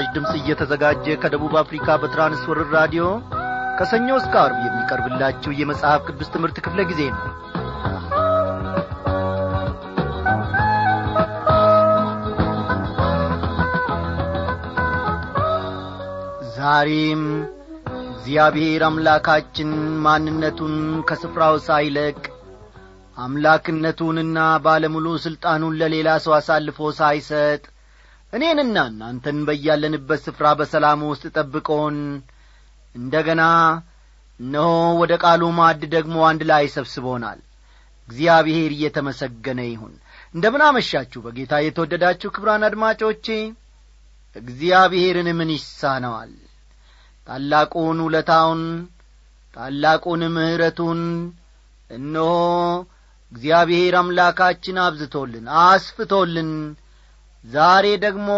ለምሥራች ድምፅ እየተዘጋጀ ከደቡብ አፍሪካ በትራንስወርር ራዲዮ ከሰኞ እስከ አርብ የሚቀርብላችሁ የመጽሐፍ ቅዱስ ትምህርት ክፍለ ጊዜ ነው። ዛሬም እግዚአብሔር አምላካችን ማንነቱን ከስፍራው ሳይለቅ አምላክነቱንና ባለሙሉ ሥልጣኑን ለሌላ ሰው አሳልፎ ሳይሰጥ እኔንና እናንተን በያለንበት ስፍራ በሰላም ውስጥ ጠብቆን እንደ ገና እነሆ ወደ ቃሉ ማዕድ ደግሞ አንድ ላይ ሰብስቦናል። እግዚአብሔር እየተመሰገነ ይሁን። እንደምን አመሻችሁ በጌታ የተወደዳችሁ ክብራን አድማጮቼ። እግዚአብሔርን ምን ይሳነዋል? ታላቁን ውለታውን ታላቁን ምሕረቱን እነሆ እግዚአብሔር አምላካችን አብዝቶልን አስፍቶልን ዛሬ ደግሞ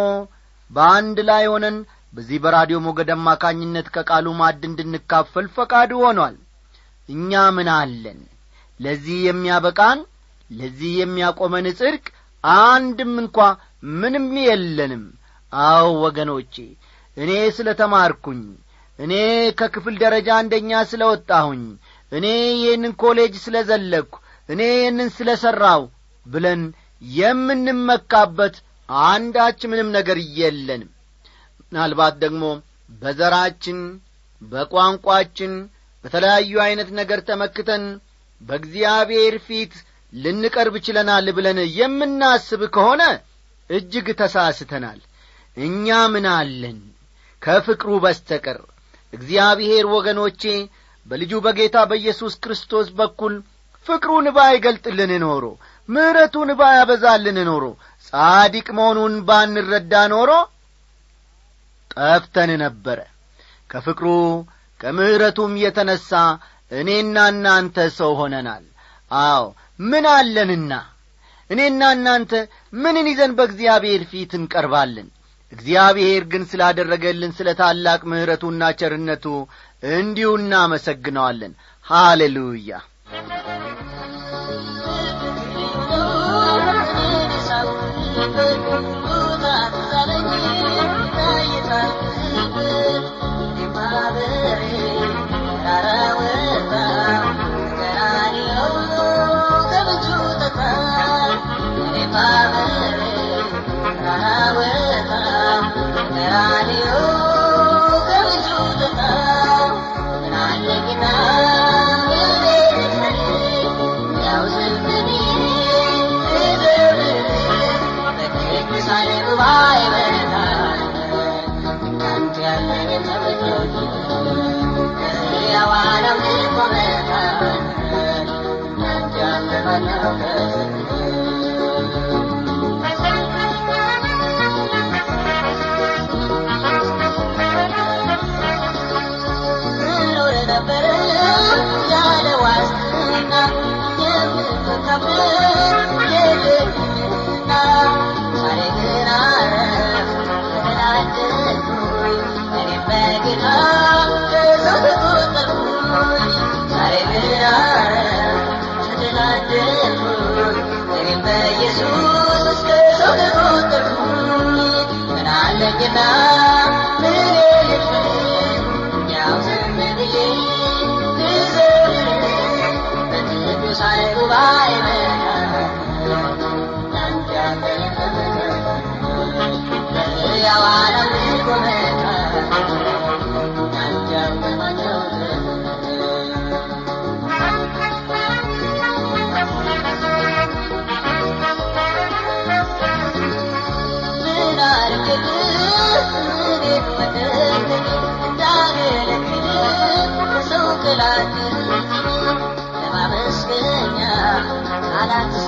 በአንድ ላይ ሆነን በዚህ በራዲዮ ሞገድ አማካኝነት ከቃሉ ማዕድ እንድንካፈል ፈቃዱ ሆኗል። እኛ ምን አለን? ለዚህ የሚያበቃን ለዚህ የሚያቆመን ጽድቅ አንድም እንኳ ምንም የለንም። አዎ ወገኖቼ እኔ ስለ ተማርኩኝ እኔ ከክፍል ደረጃ አንደኛ ስለ ወጣሁኝ እኔ ይህንን ኮሌጅ ስለ ዘለግሁ እኔ ይህንን ስለ ሠራው ብለን የምንመካበት አንዳች ምንም ነገር የለንም። ምናልባት ደግሞ በዘራችን በቋንቋችን በተለያዩ ዐይነት ነገር ተመክተን በእግዚአብሔር ፊት ልንቀርብ ችለናል ብለን የምናስብ ከሆነ እጅግ ተሳስተናል። እኛ ምን አለን? ከፍቅሩ በስተቀር እግዚአብሔር ወገኖቼ በልጁ በጌታ በኢየሱስ ክርስቶስ በኩል ፍቅሩን ባይገልጥልን ኖሮ ምሕረቱን ባያበዛልን ኖሮ ጻዲቅ መሆኑን ባንረዳ ኖሮ ጠፍተን ነበረ። ከፍቅሩ ከምሕረቱም የተነሣ እኔና እናንተ ሰው ሆነናል። አዎ ምን አለንና? እኔና እናንተ ምንን ይዘን በእግዚአብሔር ፊት እንቀርባለን? እግዚአብሔር ግን ስላደረገልን ስለ ታላቅ ምሕረቱና ቸርነቱ እንዲሁ እናመሰግነዋለን። ሃሌሉያ Thank you. you know.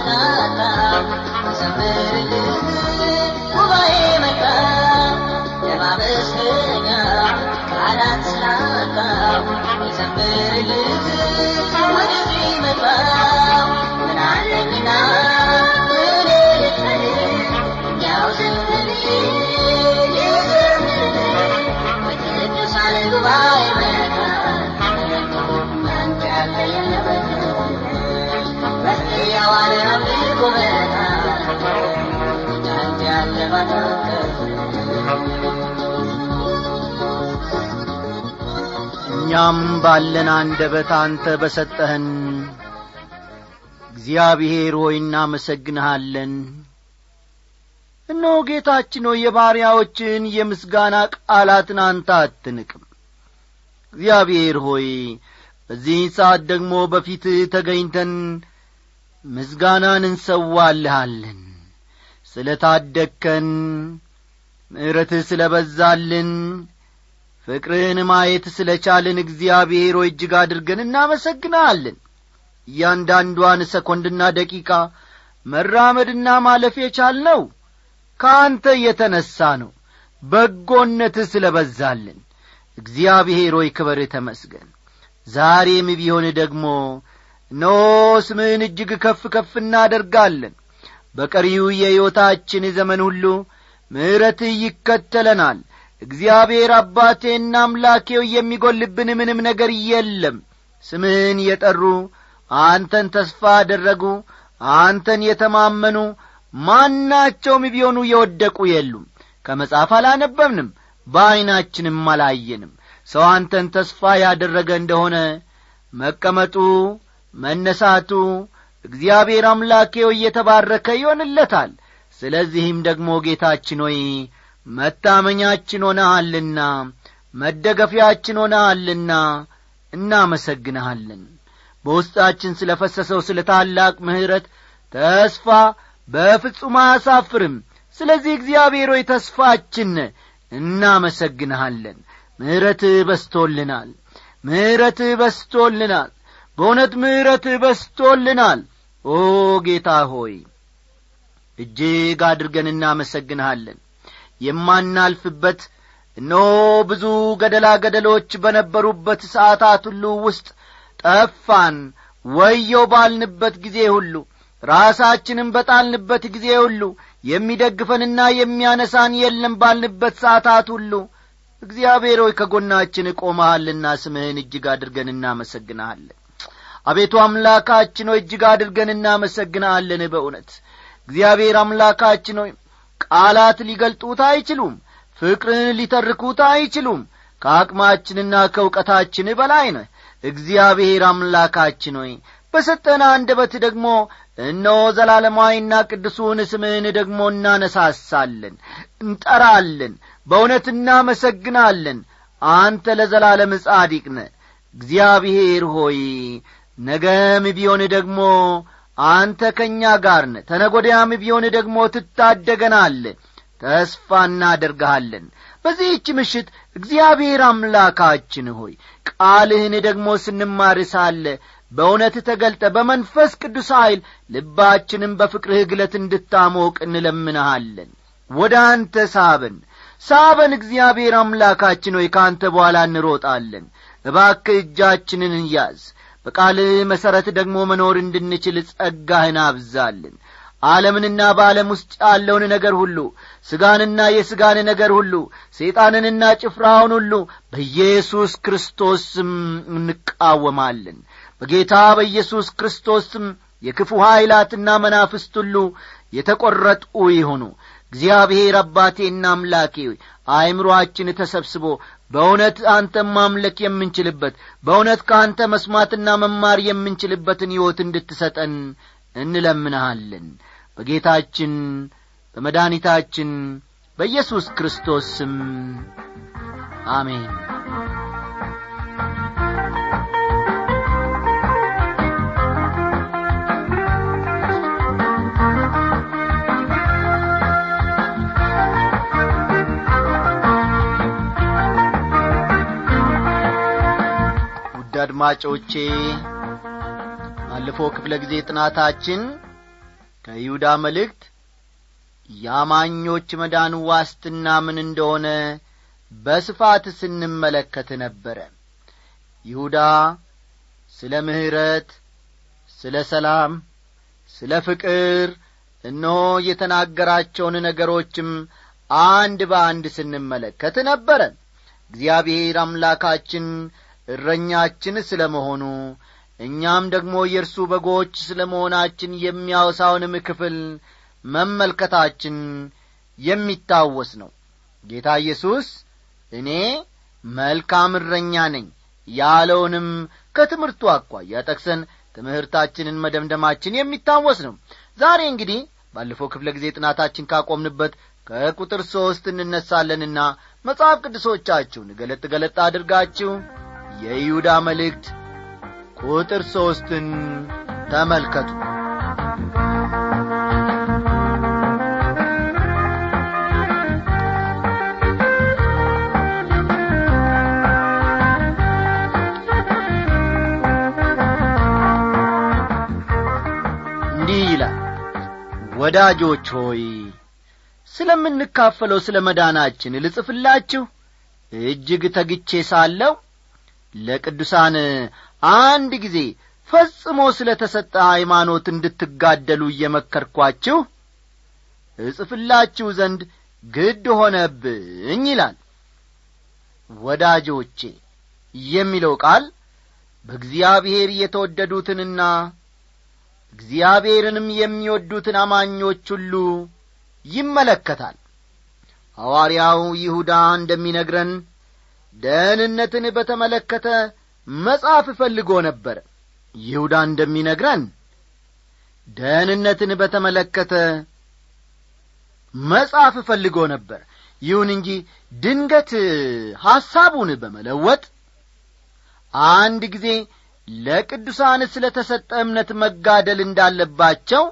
Yeah. እኛም ባለን አንደበት አንተ በሰጠህን። እግዚአብሔር ሆይ እናመሰግንሃለን። እነሆ ጌታችን ሆይ የባሪያዎችን የምስጋና ቃላትን አንተ አትንቅም። እግዚአብሔር ሆይ በዚህ ሰዓት ደግሞ በፊትህ ተገኝተን ምስጋናን እንሰዋልሃለን። ስለ ታደግከን ምሕረትህ ስለ በዛልን ፍቅርህን ማየት ስለ ቻልን እግዚአብሔር ሆይ እጅግ አድርገን እናመሰግናለን። እያንዳንዷን ሰኮንድና ደቂቃ መራመድና ማለፍ የቻልነው ከአንተ የተነሣ ነው። በጎነትህ ስለ በዛልን እግዚአብሔር ሆይ ክበር ተመስገን። ዛሬም ቢሆን ደግሞ ኖ ስምህን እጅግ ከፍ ከፍ እናደርጋለን። በቀሪው የሕይወታችን ዘመን ሁሉ ምሕረትህ ይከተለናል እግዚአብሔር አባቴና አምላኬው የሚጐልብን ምንም ነገር የለም። ስምህን የጠሩ አንተን ተስፋ አደረጉ አንተን የተማመኑ ማናቸውም ቢሆኑ የወደቁ የሉም። ከመጽሐፍ አላነበብንም በዐይናችንም አላየንም። ሰው አንተን ተስፋ ያደረገ እንደሆነ መቀመጡ መነሳቱ እግዚአብሔር አምላኬው እየተባረከ ይሆንለታል። ስለዚህም ደግሞ ጌታችን ሆይ መታመኛችን ሆነሃልና መደገፊያችን ሆነሃልና እናመሰግንሃለን። በውስጣችን ስለ ፈሰሰው ስለ ታላቅ ምሕረት ተስፋ በፍጹም አያሳፍርም። ስለዚህ እግዚአብሔር ሆይ ተስፋችን እናመሰግንሃለን። ምሕረትህ በስቶልናል ምሕረትህ በስቶልናል በእውነት ምሕረትህ በስቶልናል ኦ ጌታ ሆይ እጅግ አድርገን እናመሰግንሃለን የማናልፍበት እነሆ ብዙ ገደላ ገደሎች በነበሩበት ሰዓታት ሁሉ ውስጥ ጠፋን ወየው ባልንበት ጊዜ ሁሉ ራሳችንም በጣልንበት ጊዜ ሁሉ የሚደግፈንና የሚያነሳን የለም ባልንበት ሰዓታት ሁሉ። እግዚአብሔር ሆይ ከጎናችን ቆመሃልና ስምህን እጅግ አድርገን እናመሰግንሃለን። አቤቱ አምላካችን ሆይ እጅግ አድርገን እናመሰግንሃለን በእውነት። እግዚአብሔር አምላካችን ሆይ ቃላት ሊገልጡት አይችሉም ፍቅርን ሊተርኩት አይችሉም። ከአቅማችንና ከእውቀታችን በላይ ነህ። እግዚአብሔር አምላካችን ሆይ በሰጠን አንደበት ደግሞ እነሆ ዘላለማዊና ቅዱሱን ስምህን ደግሞ እናነሳሳለን እንጠራለን በእውነት እናመሰግናለን። አንተ ለዘላለም ጻዲቅ ነ እግዚአብሔር ሆይ ነገም ቢሆን ደግሞ አንተ ከእኛ ጋር ነ ተነጐዳያም ቢሆን ደግሞ ትታደገናለ ተስፋ እናደርግሃለን። በዚህች ምሽት እግዚአብሔር አምላካችን ሆይ ቃልህን ደግሞ ስንማር በእውነት ተገልጠ በመንፈስ ቅዱስ ኀይል ልባችንም በፍቅርህ ግለት እንድታሞቅ እንለምንሃለን። ወደ አንተ ሳበን። ሳበን እግዚአብሔር አምላካችን ሆይ ከአንተ በኋላ እንሮጣለን። እባክህ እጃችንን እንያዝ በቃልህ መሠረት ደግሞ መኖር እንድንችል ጸጋህን አብዛልን። ዓለምንና በዓለም ውስጥ ያለውን ነገር ሁሉ ሥጋንና የሥጋን ነገር ሁሉ ሰይጣንንና ጭፍራውን ሁሉ በኢየሱስ ክርስቶስ ስም እንቃወማለን። በጌታ በኢየሱስ ክርስቶስ ስም የክፉ ኀይላትና መናፍስት ሁሉ የተቈረጡ ይሁኑ እግዚአብሔር አባቴና አምላኬ አእምሮአችን ተሰብስቦ በእውነት አንተን ማምለክ የምንችልበት በእውነት ከአንተ መስማትና መማር የምንችልበትን ሕይወት እንድትሰጠን እንለምንሃለን። በጌታችን በመድኃኒታችን በኢየሱስ ክርስቶስ ስም አሜን አድማጮቼ ባለፈው ክፍለ ጊዜ ጥናታችን ከይሁዳ መልእክት የአማኞች መዳን ዋስትና ምን እንደሆነ በስፋት ስንመለከት ነበረ። ይሁዳ ስለ ምሕረት ስለ ሰላም ስለ ፍቅር እነሆ የተናገራቸውን ነገሮችም አንድ በአንድ ስንመለከት ነበረ። እግዚአብሔር አምላካችን እረኛችን ስለ መሆኑ እኛም ደግሞ የእርሱ በጎች ስለ መሆናችን የሚያወሳውንም ክፍል መመልከታችን የሚታወስ ነው። ጌታ ኢየሱስ እኔ መልካም እረኛ ነኝ ያለውንም ከትምህርቱ አኳያ ጠቅሰን ትምህርታችንን መደምደማችን የሚታወስ ነው። ዛሬ እንግዲህ ባለፈው ክፍለ ጊዜ ጥናታችን ካቆምንበት ከቁጥር ሦስት እንነሳለንና መጽሐፍ ቅዱሶቻችሁን ገለጥ ገለጥ አድርጋችሁ የይሁዳ መልእክት ቁጥር ሦስትን ተመልከቱ። እንዲህ ይላል ወዳጆች ሆይ ስለምንካፈለው ስለ መዳናችን ልጽፍላችሁ እጅግ ተግቼ ሳለው ለቅዱሳን አንድ ጊዜ ፈጽሞ ስለ ተሰጠ ሃይማኖት እንድትጋደሉ እየመከርኳችሁ እጽፍላችሁ ዘንድ ግድ ሆነብኝ ይላል። ወዳጆቼ የሚለው ቃል በእግዚአብሔር የተወደዱትንና እግዚአብሔርንም የሚወዱትን አማኞች ሁሉ ይመለከታል። ሐዋርያው ይሁዳ እንደሚነግረን ደህንነትን በተመለከተ መጽሐፍ ፈልጎ ነበር። ይሁዳ እንደሚነግረን ደህንነትን በተመለከተ መጽሐፍ ፈልጎ ነበር። ይሁን እንጂ ድንገት ሐሳቡን በመለወጥ አንድ ጊዜ ለቅዱሳን ስለ ተሰጠ እምነት መጋደል እንዳለባቸው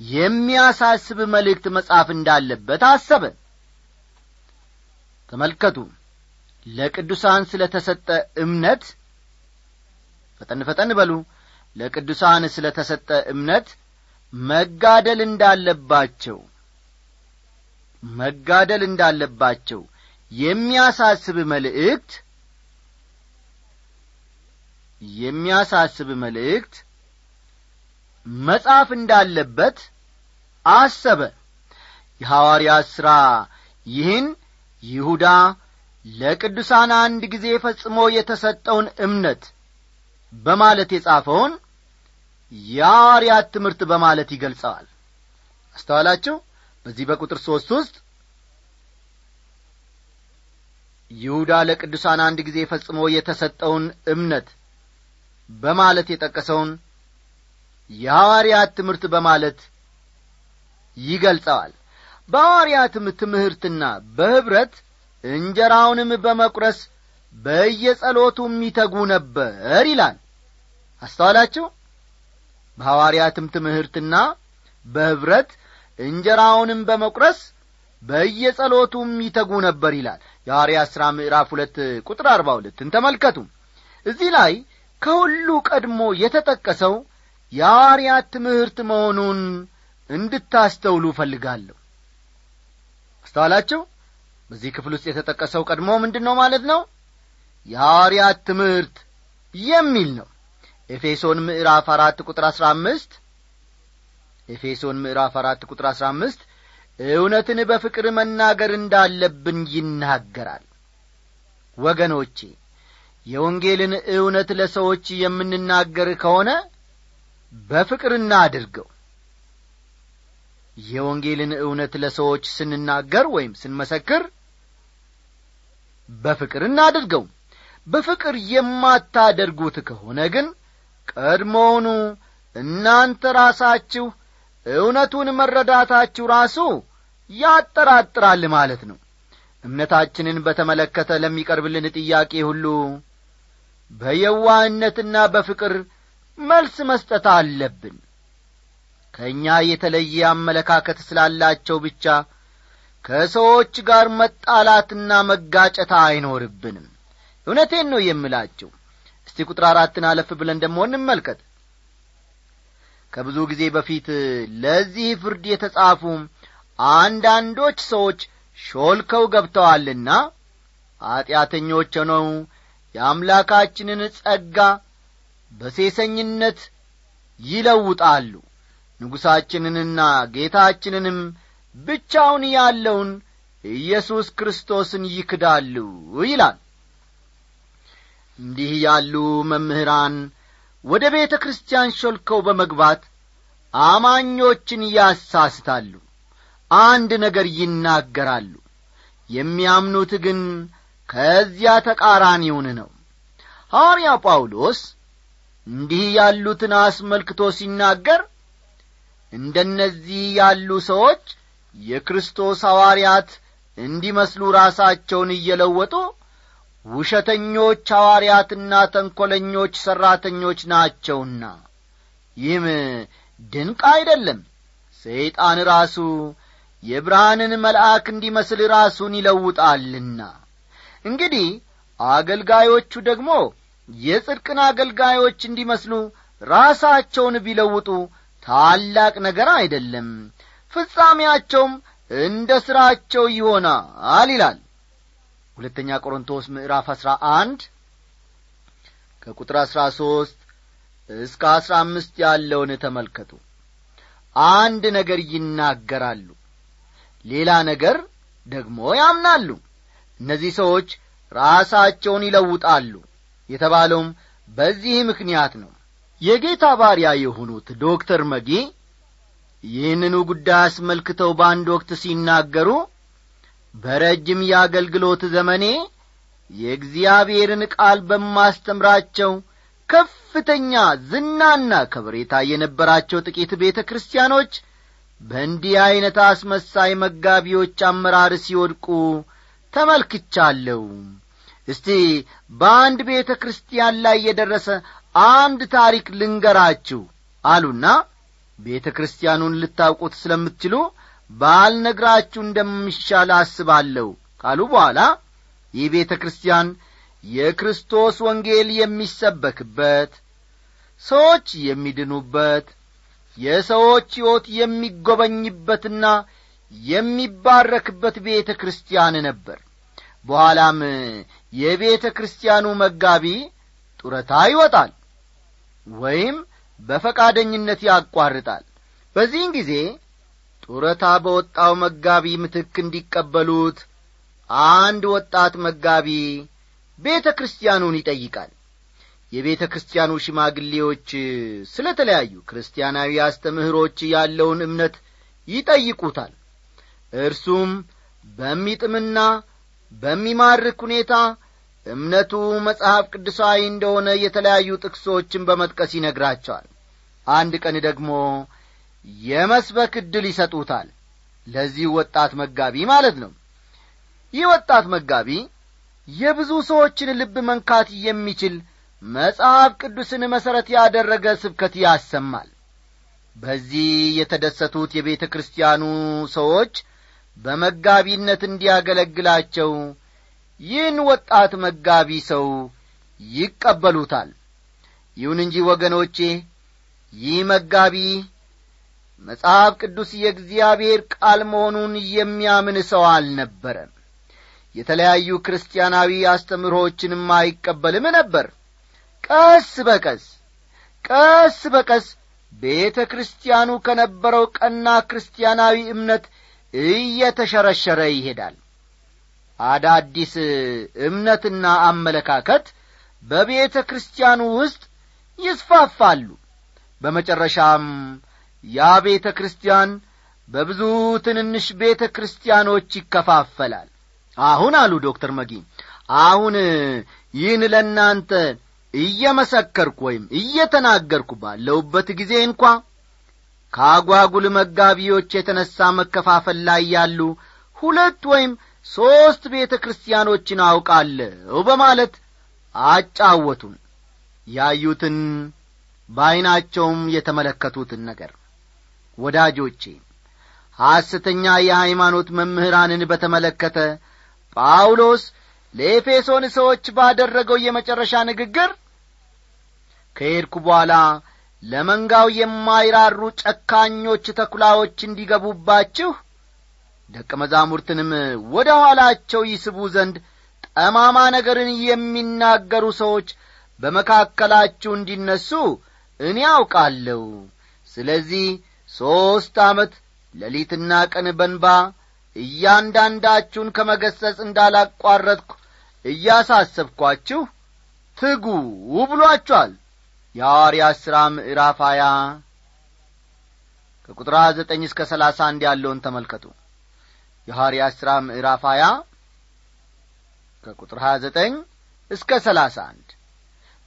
የሚያሳስብ መልእክት መጻፍ እንዳለበት አሰበ። ተመልከቱ ለቅዱሳን ስለ ተሰጠ እምነት? ፈጠን ፈጠን በሉ። ለቅዱሳን ስለ ተሰጠ እምነት መጋደል እንዳለባቸው መጋደል እንዳለባቸው የሚያሳስብ መልእክት የሚያሳስብ መልእክት መጻፍ እንዳለበት አሰበ። የሐዋርያት ሥራ ይህን ይሁዳ ለቅዱሳን አንድ ጊዜ ፈጽሞ የተሰጠውን እምነት በማለት የጻፈውን የሐዋርያት ትምህርት በማለት ይገልጸዋል። አስተዋላችሁ? በዚህ በቁጥር ሦስት ውስጥ ይሁዳ ለቅዱሳን አንድ ጊዜ ፈጽሞ የተሰጠውን እምነት በማለት የጠቀሰውን የሐዋርያት ትምህርት በማለት ይገልጸዋል። በሐዋርያትም ትምህርትና በኅብረት እንጀራውንም በመቁረስ በየጸሎቱም ይተጉ ነበር ይላል። አስተዋላችሁ? በሐዋርያትም ትምህርትና በኅብረት እንጀራውንም በመቁረስ በየጸሎቱም ይተጉ ነበር ይላል። የሐዋርያት ሥራ ምዕራፍ ሁለት ቁጥር አርባ ሁለትን ተመልከቱ። እዚህ ላይ ከሁሉ ቀድሞ የተጠቀሰው የሐዋርያት ትምህርት መሆኑን እንድታስተውሉ እፈልጋለሁ። አስተዋላችሁ በዚህ ክፍል ውስጥ የተጠቀሰው ቀድሞ ምንድን ነው ማለት ነው? የሐዋርያት ትምህርት የሚል ነው። ኤፌሶን ምዕራፍ አራት ቁጥር አሥራ አምስት ኤፌሶን ምዕራፍ አራት ቁጥር አሥራ አምስት እውነትን በፍቅር መናገር እንዳለብን ይናገራል። ወገኖቼ የወንጌልን እውነት ለሰዎች የምንናገር ከሆነ በፍቅር እናድርገው። የወንጌልን እውነት ለሰዎች ስንናገር ወይም ስንመሰክር በፍቅር እናድርገው። በፍቅር የማታደርጉት ከሆነ ግን ቀድሞውኑ እናንተ ራሳችሁ እውነቱን መረዳታችሁ ራሱ ያጠራጥራል ማለት ነው። እምነታችንን በተመለከተ ለሚቀርብልን ጥያቄ ሁሉ በየዋህነትና በፍቅር መልስ መስጠት አለብን። ከእኛ የተለየ አመለካከት ስላላቸው ብቻ ከሰዎች ጋር መጣላትና መጋጨት አይኖርብንም። እውነቴን ነው የምላችሁ። እስቲ ቁጥር አራትን አለፍ ብለን ደሞ እንመልከት። ከብዙ ጊዜ በፊት ለዚህ ፍርድ የተጻፉ አንዳንዶች ሰዎች ሾልከው ገብተዋልና ኀጢአተኞች ሆነው የአምላካችንን ጸጋ በሴሰኝነት ይለውጣሉ። ንጉሣችንንና ጌታችንንም ብቻውን ያለውን ኢየሱስ ክርስቶስን ይክዳሉ ይላል። እንዲህ ያሉ መምህራን ወደ ቤተ ክርስቲያን ሾልከው በመግባት አማኞችን ያሳስታሉ አንድ ነገር ይናገራሉ። የሚያምኑት ግን ከዚያ ተቃራኒውን ነው። ሐዋርያው ጳውሎስ እንዲህ ያሉትን አስመልክቶ ሲናገር እንደነዚህ ያሉ ሰዎች የክርስቶስ ሐዋርያት እንዲመስሉ ራሳቸውን እየለወጡ ውሸተኞች ሐዋርያትና ተንኰለኞች ሠራተኞች ናቸውና። ይህም ድንቅ አይደለም። ሰይጣን ራሱ የብርሃንን መልአክ እንዲመስል ራሱን ይለውጣልና። እንግዲህ አገልጋዮቹ ደግሞ የጽድቅን አገልጋዮች እንዲመስሉ ራሳቸውን ቢለውጡ ታላቅ ነገር አይደለም ፍጻሜያቸውም እንደ ሥራቸው ይሆናል ይላል። ሁለተኛ ቆሮንቶስ ምዕራፍ አሥራ አንድ ከቁጥር አሥራ ሦስት እስከ አሥራ አምስት ያለውን ተመልከቱ። አንድ ነገር ይናገራሉ ሌላ ነገር ደግሞ ያምናሉ። እነዚህ ሰዎች ራሳቸውን ይለውጣሉ የተባለውም በዚህ ምክንያት ነው። የጌታ ባሪያ የሆኑት ዶክተር መጊ ይህንኑ ጉዳይ አስመልክተው በአንድ ወቅት ሲናገሩ በረጅም የአገልግሎት ዘመኔ የእግዚአብሔርን ቃል በማስተምራቸው ከፍተኛ ዝናና ከበሬታ የነበራቸው ጥቂት ቤተ ክርስቲያኖች በእንዲህ ዐይነት አስመሳይ መጋቢዎች አመራር ሲወድቁ ተመልክቻለሁ። እስቲ በአንድ ቤተ ክርስቲያን ላይ የደረሰ አንድ ታሪክ ልንገራችሁ አሉና ቤተ ክርስቲያኑን ልታውቁት ስለምትችሉ ባልነግራችሁ እንደሚሻል አስባለሁ ካሉ በኋላ ይህ ቤተ ክርስቲያን የክርስቶስ ወንጌል የሚሰበክበት ሰዎች የሚድኑበት የሰዎች ሕይወት የሚጐበኝበትና የሚባረክበት ቤተ ክርስቲያን ነበር። በኋላም የቤተ ክርስቲያኑ መጋቢ ጡረታ ይወጣል ወይም በፈቃደኝነት ያቋርጣል። በዚህን ጊዜ ጡረታ በወጣው መጋቢ ምትክ እንዲቀበሉት አንድ ወጣት መጋቢ ቤተ ክርስቲያኑን ይጠይቃል። የቤተ ክርስቲያኑ ሽማግሌዎች ስለ ተለያዩ ክርስቲያናዊ አስተምህሮች ያለውን እምነት ይጠይቁታል። እርሱም በሚጥምና በሚማርክ ሁኔታ እምነቱ መጽሐፍ ቅዱሳዊ እንደሆነ የተለያዩ ጥቅሶችን በመጥቀስ ይነግራቸዋል። አንድ ቀን ደግሞ የመስበክ ዕድል ይሰጡታል። ለዚህ ወጣት መጋቢ ማለት ነው። ይህ ወጣት መጋቢ የብዙ ሰዎችን ልብ መንካት የሚችል መጽሐፍ ቅዱስን መሠረት ያደረገ ስብከት ያሰማል። በዚህ የተደሰቱት የቤተ ክርስቲያኑ ሰዎች በመጋቢነት እንዲያገለግላቸው ይህን ወጣት መጋቢ ሰው ይቀበሉታል። ይሁን እንጂ ወገኖቼ ይህ መጋቢ መጽሐፍ ቅዱስ የእግዚአብሔር ቃል መሆኑን የሚያምን ሰው አልነበረም። የተለያዩ ክርስቲያናዊ አስተምሮችንም አይቀበልም ነበር። ቀስ በቀስ ቀስ በቀስ ቤተ ክርስቲያኑ ከነበረው ቀና ክርስቲያናዊ እምነት እየተሸረሸረ ይሄዳል አዳዲስ እምነትና አመለካከት በቤተ ክርስቲያኑ ውስጥ ይስፋፋሉ። በመጨረሻም ያ ቤተ ክርስቲያን በብዙ ትንንሽ ቤተ ክርስቲያኖች ይከፋፈላል። አሁን አሉ ዶክተር መጊ አሁን ይህን ለእናንተ እየመሰከርኩ ወይም እየተናገርኩ ባለሁበት ጊዜ እንኳ ከአጓጉል መጋቢዎች የተነሣ መከፋፈል ላይ ያሉ ሁለት ወይም ሦስት ቤተ ክርስቲያኖችን አውቃለሁ በማለት አጫወቱን። ያዩትን በዐይናቸውም የተመለከቱትን ነገር ወዳጆቼ ሐሰተኛ የሃይማኖት መምህራንን በተመለከተ ጳውሎስ ለኤፌሶን ሰዎች ባደረገው የመጨረሻ ንግግር ከሄድኩ በኋላ ለመንጋው የማይራሩ ጨካኞች ተኩላዎች እንዲገቡባችሁ ደቀ መዛሙርትንም ወደ ኋላቸው ይስቡ ዘንድ ጠማማ ነገርን የሚናገሩ ሰዎች በመካከላችሁ እንዲነሱ እኔ አውቃለሁ። ስለዚህ ሦስት ዓመት ሌሊትና ቀን በንባ እያንዳንዳችሁን ከመገሰጽ እንዳላቋረጥኩ እያሳሰብኳችሁ ትጉ ብሏችኋል። የሐዋርያት ሥራ ምዕራፍ ሀያ ከቁጥር ዘጠኝ እስከ ሰላሳ አንድ ያለውን ተመልከቱ የሐዋርያት ሥራ ምዕራፍ ሀያ ከቁጥር ሀያ ዘጠኝ እስከ ሰላሳ አንድ።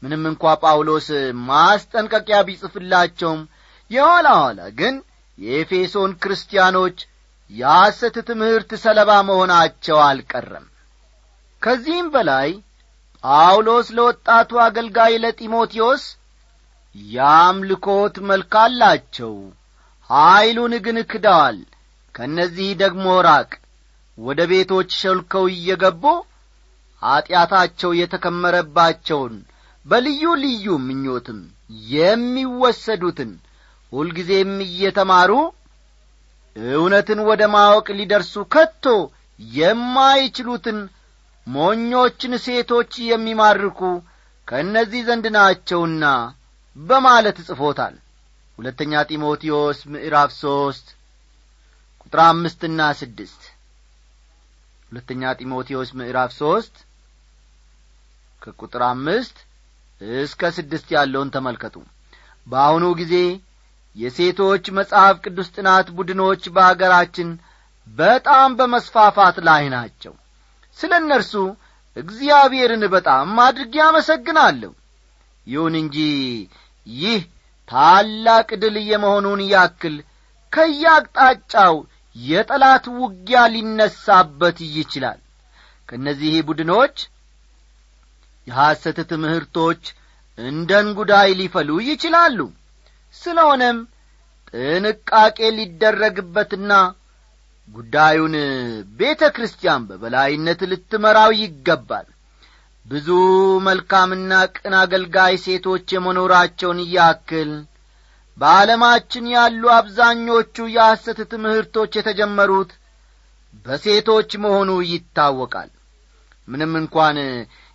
ምንም እንኳ ጳውሎስ ማስጠንቀቂያ ቢጽፍላቸውም የኋላ ኋላ ግን የኤፌሶን ክርስቲያኖች የሐሰት ትምህርት ሰለባ መሆናቸው አልቀረም። ከዚህም በላይ ጳውሎስ ለወጣቱ አገልጋይ ለጢሞቴዎስ የአምልኮት መልክ አላቸው ኀይሉን ግን ክደዋል ከእነዚህ ደግሞ ራቅ። ወደ ቤቶች ሸልከው እየገቡ ኀጢአታቸው የተከመረባቸውን በልዩ ልዩ ምኞትም የሚወሰዱትን ሁልጊዜም እየተማሩ እውነትን ወደ ማወቅ ሊደርሱ ከቶ የማይችሉትን ሞኞችን ሴቶች የሚማርኩ ከእነዚህ ዘንድ ናቸውና በማለት ጽፎታል። ሁለተኛ ጢሞቴዎስ ምዕራፍ ሦስት ቁጥር አምስትና ስድስት። ሁለተኛ ጢሞቴዎስ ምዕራፍ ሦስት ከቁጥር አምስት እስከ ስድስት ያለውን ተመልከቱ። በአሁኑ ጊዜ የሴቶች መጽሐፍ ቅዱስ ጥናት ቡድኖች በአገራችን በጣም በመስፋፋት ላይ ናቸው። ስለ እነርሱ እግዚአብሔርን በጣም አድርጌ አመሰግናለሁ። ይሁን እንጂ ይህ ታላቅ ድል የመሆኑን ያክል ከያቅጣጫው የጠላት ውጊያ ሊነሳበት ይችላል። ከእነዚህ ቡድኖች የሐሰት ትምህርቶች እንደ እንጉዳይ ሊፈሉ ይችላሉ። ስለሆነም ጥንቃቄ ሊደረግበትና ጉዳዩን ቤተ ክርስቲያን በበላይነት ልትመራው ይገባል። ብዙ መልካምና ቅን አገልጋይ ሴቶች የመኖራቸውን ያክል በዓለማችን ያሉ አብዛኞቹ የሐሰት ትምህርቶች የተጀመሩት በሴቶች መሆኑ ይታወቃል። ምንም እንኳን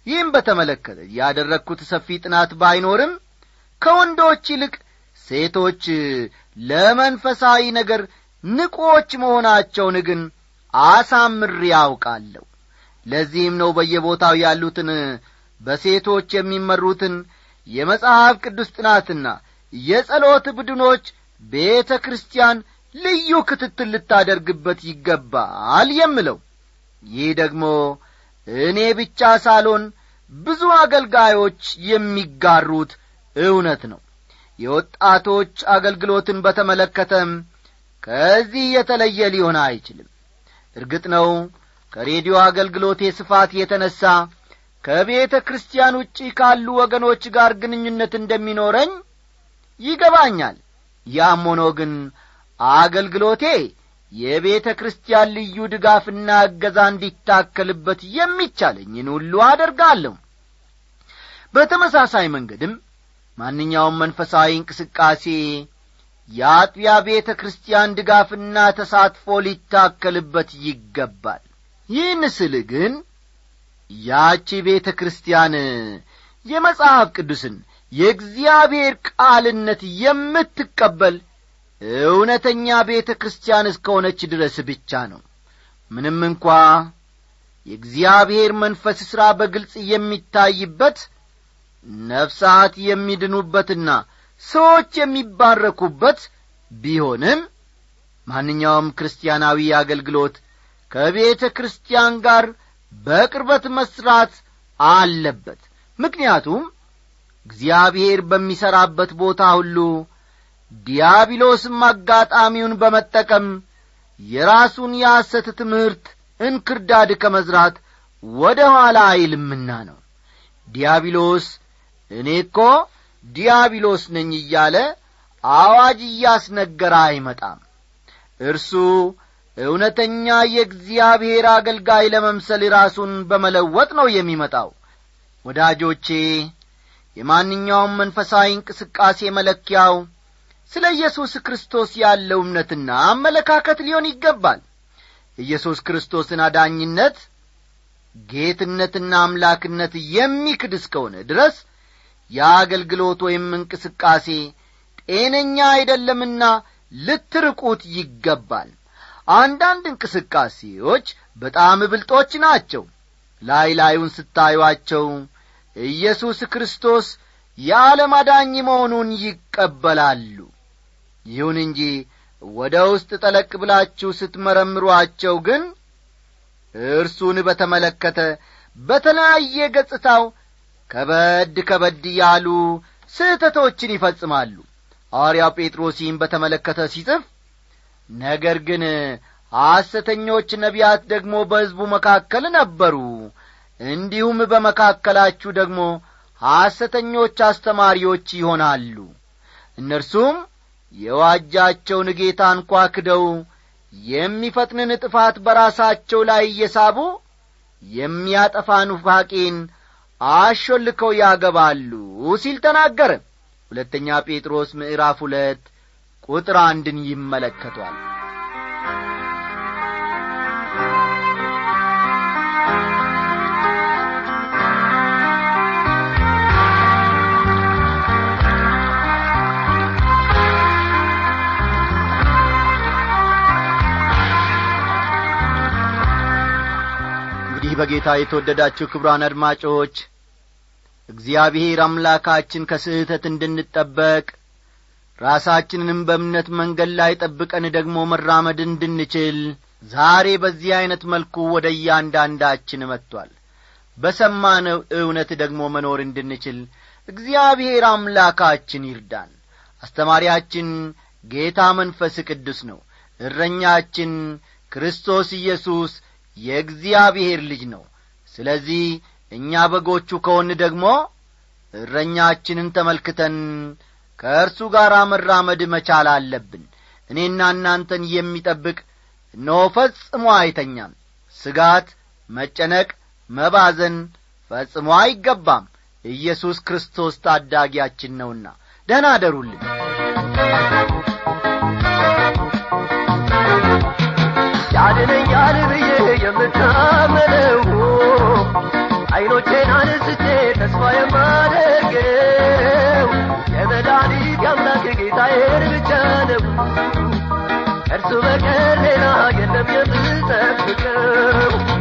ይህም በተመለከተ ያደረግኩት ሰፊ ጥናት ባይኖርም ከወንዶች ይልቅ ሴቶች ለመንፈሳዊ ነገር ንቁዎች መሆናቸውን ግን አሳምሬ ያውቃለሁ ለዚህም ነው በየቦታው ያሉትን በሴቶች የሚመሩትን የመጽሐፍ ቅዱስ ጥናትና የጸሎት ቡድኖች ቤተ ክርስቲያን ልዩ ክትትል ልታደርግበት ይገባል የምለው። ይህ ደግሞ እኔ ብቻ ሳልሆን ብዙ አገልጋዮች የሚጋሩት እውነት ነው። የወጣቶች አገልግሎትን በተመለከተም ከዚህ የተለየ ሊሆን አይችልም። እርግጥ ነው ከሬዲዮ አገልግሎቴ ስፋት የተነሣ ከቤተ ክርስቲያን ውጪ ካሉ ወገኖች ጋር ግንኙነት እንደሚኖረኝ ይገባኛል። ያም ሆኖ ግን አገልግሎቴ የቤተ ክርስቲያን ልዩ ድጋፍና እገዛ እንዲታከልበት የሚቻለኝን ሁሉ አደርጋለሁ። በተመሳሳይ መንገድም ማንኛውም መንፈሳዊ እንቅስቃሴ የአጥቢያ ቤተ ክርስቲያን ድጋፍና ተሳትፎ ሊታከልበት ይገባል። ይህን ስል ግን ያቺ ቤተ ክርስቲያን የመጽሐፍ ቅዱስን የእግዚአብሔር ቃልነት የምትቀበል እውነተኛ ቤተ ክርስቲያን እስከሆነች ድረስ ብቻ ነው። ምንም እንኳ የእግዚአብሔር መንፈስ ሥራ በግልጽ የሚታይበት ነፍሳት የሚድኑበትና ሰዎች የሚባረኩበት ቢሆንም ማንኛውም ክርስቲያናዊ አገልግሎት ከቤተ ክርስቲያን ጋር በቅርበት መስራት አለበት። ምክንያቱም እግዚአብሔር በሚሠራበት ቦታ ሁሉ ዲያብሎስም አጋጣሚውን በመጠቀም የራሱን የሐሰት ትምህርት እንክርዳድ ከመዝራት ወደ ኋላ አይልምና ነው። ዲያብሎስ እኔ እኮ ዲያብሎስ ነኝ እያለ አዋጅ እያስነገረ አይመጣም። እርሱ እውነተኛ የእግዚአብሔር አገልጋይ ለመምሰል ራሱን በመለወጥ ነው የሚመጣው። ወዳጆቼ የማንኛውም መንፈሳዊ እንቅስቃሴ መለኪያው ስለ ኢየሱስ ክርስቶስ ያለው እምነትና አመለካከት ሊሆን ይገባል። ኢየሱስ ክርስቶስን አዳኝነት ጌትነትና አምላክነት የሚክድ እስከሆነ ድረስ የአገልግሎት ወይም እንቅስቃሴ ጤነኛ አይደለምና ልትርቁት ይገባል። አንዳንድ እንቅስቃሴዎች በጣም ብልጦች ናቸው። ላይ ላዩን ስታዩአቸው ኢየሱስ ክርስቶስ የዓለም አዳኝ መሆኑን ይቀበላሉ። ይሁን እንጂ ወደ ውስጥ ጠለቅ ብላችሁ ስትመረምሯቸው ግን እርሱን በተመለከተ በተለያየ ገጽታው ከበድ ከበድ ያሉ ስህተቶችን ይፈጽማሉ። ሐዋርያው ጴጥሮስ በተመለከተ ሲጽፍ ነገር ግን ሐሰተኞች ነቢያት ደግሞ በሕዝቡ መካከል ነበሩ እንዲሁም በመካከላችሁ ደግሞ ሐሰተኞች አስተማሪዎች ይሆናሉ። እነርሱም የዋጃቸውን ጌታ እንኳ ክደው የሚፈጥንን ጥፋት በራሳቸው ላይ እየሳቡ የሚያጠፋ ኑፋቄን አሾልከው ያገባሉ ሲል ተናገረ። ሁለተኛ ጴጥሮስ ምዕራፍ ሁለት ቁጥር አንድን ይመለከቷል በጌታ የተወደዳችሁ ክብራን አድማጮች እግዚአብሔር አምላካችን ከስህተት እንድንጠበቅ ራሳችንንም በእምነት መንገድ ላይ ጠብቀን ደግሞ መራመድ እንድንችል ዛሬ በዚህ ዐይነት መልኩ ወደ እያንዳንዳችን መጥቶአል በሰማነው እውነት ደግሞ መኖር እንድንችል እግዚአብሔር አምላካችን ይርዳን። አስተማሪያችን ጌታ መንፈስ ቅዱስ ነው። እረኛችን ክርስቶስ ኢየሱስ የእግዚአብሔር ልጅ ነው። ስለዚህ እኛ በጎቹ ከሆን ደግሞ እረኛችንን ተመልክተን ከእርሱ ጋር መራመድ መቻል አለብን። እኔና እናንተን የሚጠብቅ እነሆ ፈጽሞ አይተኛም። ስጋት መጨነቅ መባዘን ፈጽሞ አይገባም። ኢየሱስ ክርስቶስ ታዳጊያችን ነውና ደህና አደሩልን የምጠብቀው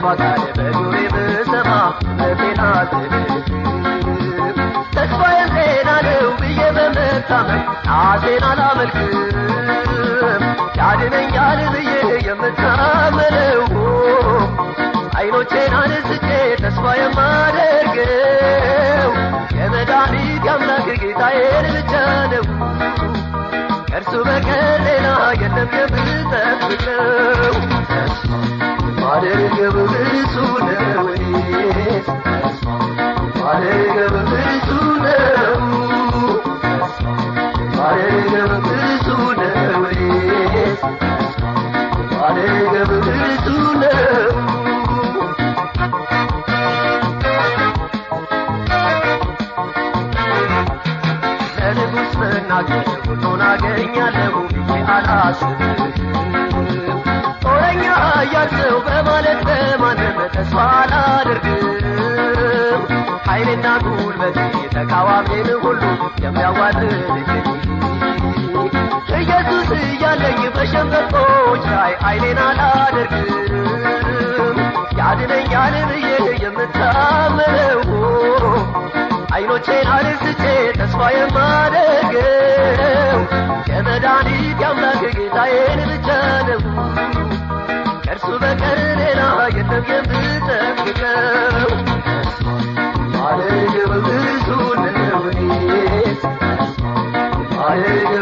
ተስፋ ቃል በጆሮዬ ብሰማ አልጥልም ተስፋዬን ጤና ነው ብዬ በመታመን ራሴን አላመልክም። ያድነኛል ብዬ የምታመነው ዐይኖቼን አንስቼ ተስፋ የማደርገው የመድኃኒት የአምላክ ጌታዬን ብቻ ነው። ከእርሱ በቀር ሌላ የለም የምጠብቀው ማደርገው እርሱ ነው ማደርገው እርሱ ነው መናገር ሁሉን አገኛለሁ ብዬ አላስብም በማለት በማንም ተስፋ አላደርግም ኃይልና ጉልበቴ ተቃዋሚን ሁሉ የሚያዋርድልኝ። ኢየሱስ እያለኝ በሸንበቆች ላይ ዐይኔን አላደርግም። ያድነኛል ብዬ የምታምነው ዐይኖቼን አንስቼ ተስፋ የማደርገው የመድኃኒት የአምላክ ጌታዬን ብቻ ከእርሱ በቀር ሌላ የለም የምጠብቀው። አደገ በብዙ ነውኔ አደገ